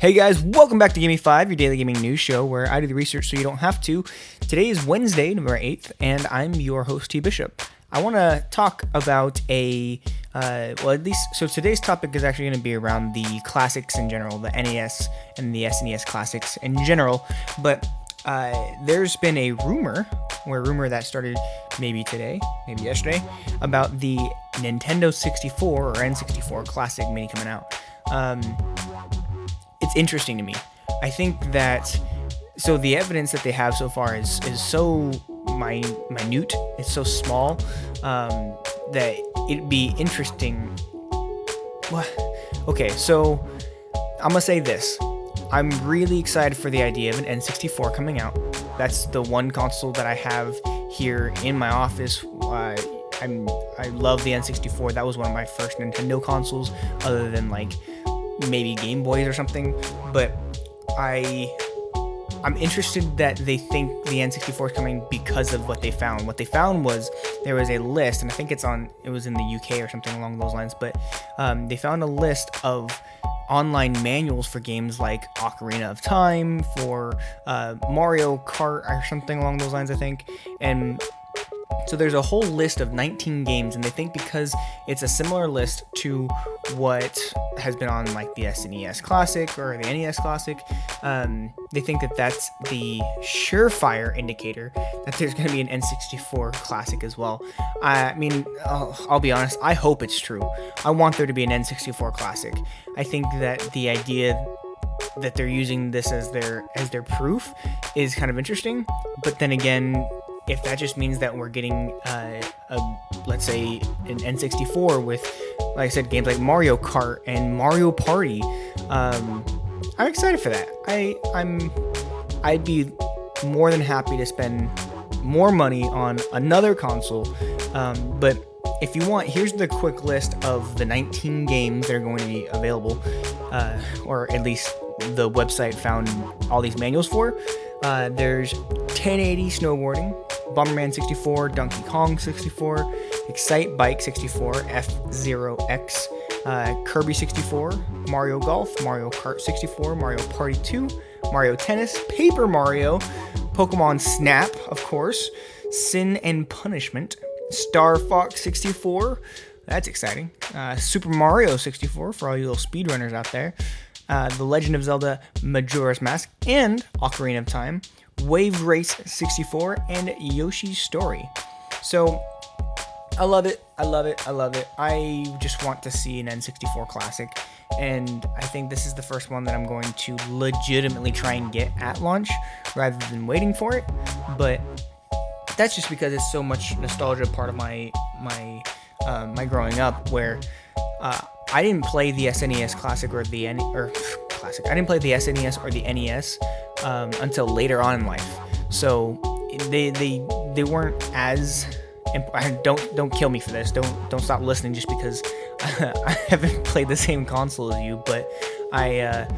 Hey guys, welcome back to Gimme 5, your daily gaming news show where I do the research so you don't have to. Today is Wednesday, November 8th, and I'm your host, T. Bishop. I want to talk about a, uh, well, at least, so today's topic is actually going to be around the classics in general, the NES and the SNES classics in general, but uh, there's been a rumor, or a rumor that started maybe today, maybe yesterday, about the Nintendo 64 or N64 Classic Mini coming out. Um, it's interesting to me. I think that so the evidence that they have so far is is so my, minute, it's so small um, that it'd be interesting. What? Okay, so I'm gonna say this. I'm really excited for the idea of an N64 coming out. That's the one console that I have here in my office. Uh, I'm I love the N64. That was one of my first Nintendo consoles, other than like maybe Game Boys or something. But I I'm interested that they think the N64 is coming because of what they found. What they found was there was a list, and I think it's on it was in the UK or something along those lines. But um, they found a list of online manuals for games like Ocarina of Time, for uh, Mario Kart, or something along those lines, I think, and so there's a whole list of 19 games, and they think because it's a similar list to what has been on like the SNES Classic or the NES Classic, um, they think that that's the surefire indicator that there's going to be an N64 Classic as well. I mean, I'll, I'll be honest, I hope it's true. I want there to be an N64 Classic. I think that the idea that they're using this as their as their proof is kind of interesting, but then again, if that just means that we're getting, uh, a, let's say, an N64 with, like I said, games like Mario Kart and Mario Party, um, I'm excited for that. I I'm I'd be more than happy to spend more money on another console, um, but if you want, here's the quick list of the 19 games that are going to be available, uh, or at least the website found all these manuals for. Uh, there's 1080 snowboarding, Bomberman 64, Donkey Kong 64, Excitebike 64, F Zero X, uh, Kirby 64, Mario Golf, Mario Kart 64, Mario Party 2, Mario Tennis, Paper Mario, Pokemon Snap, of course, Sin and Punishment, Star Fox 64, that's exciting, uh, Super Mario 64 for all you little speedrunners out there, uh, The Legend of Zelda Majora's Mask, and Ocarina of Time, Wave Race 64, and Yoshi's Story. So I love it. I love it. I love it. I just want to see an N64 Classic, and I think this is the first one that I'm going to legitimately try and get at launch rather than waiting for it. But that's just because it's so much nostalgia part of my my uh, my growing up, where uh, I didn't play the SNES Classic or the N or Classic. I didn't play the SNES or the NES um, until later on in life. So they they they weren't as don't don't kill me for this. Don't don't stop listening just because I haven't played the same console as you. But I uh,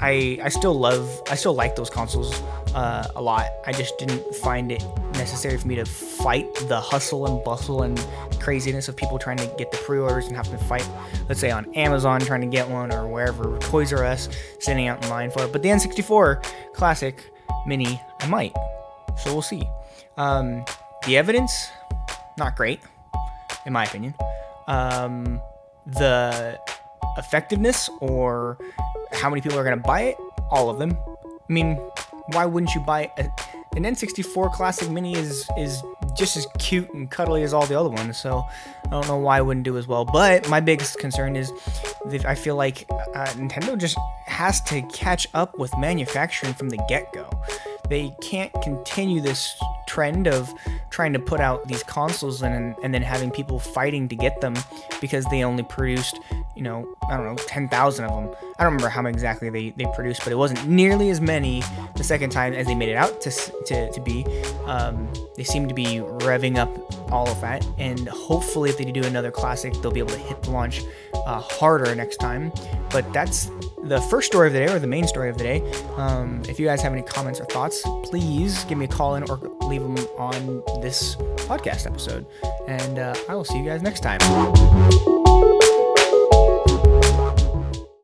I I still love I still like those consoles uh, a lot. I just didn't find it necessary for me to fight the hustle and bustle and craziness of people trying to get the pre-orders and having to fight, let's say on Amazon trying to get one or wherever Toys R Us standing out in line for it. But the N64 Classic Mini, I might. So we'll see. Um, the evidence, not great, in my opinion. Um, the effectiveness or how many people are going to buy it, all of them. I mean, why wouldn't you buy a, an N64 Classic Mini is is just as cute and cuddly as all the other ones, so I don't know why I wouldn't do as well. But my biggest concern is that I feel like uh, Nintendo just has to catch up with manufacturing from the get-go. They can't continue this trend of trying to put out these consoles and and then having people fighting to get them because they only produced you know I don't know ten thousand of them. I don't remember how exactly they they produced, but it wasn't nearly as many the second time as they made it out to to, to be. Um, they seem to be revving up all of that, and hopefully if they do another classic, they'll be able to hit the launch uh, harder next time. But that's the first story of the day, or the main story of the day. Um, if you guys have any comments or thoughts, please give me a call in or leave them on this podcast episode. And uh, I will see you guys next time.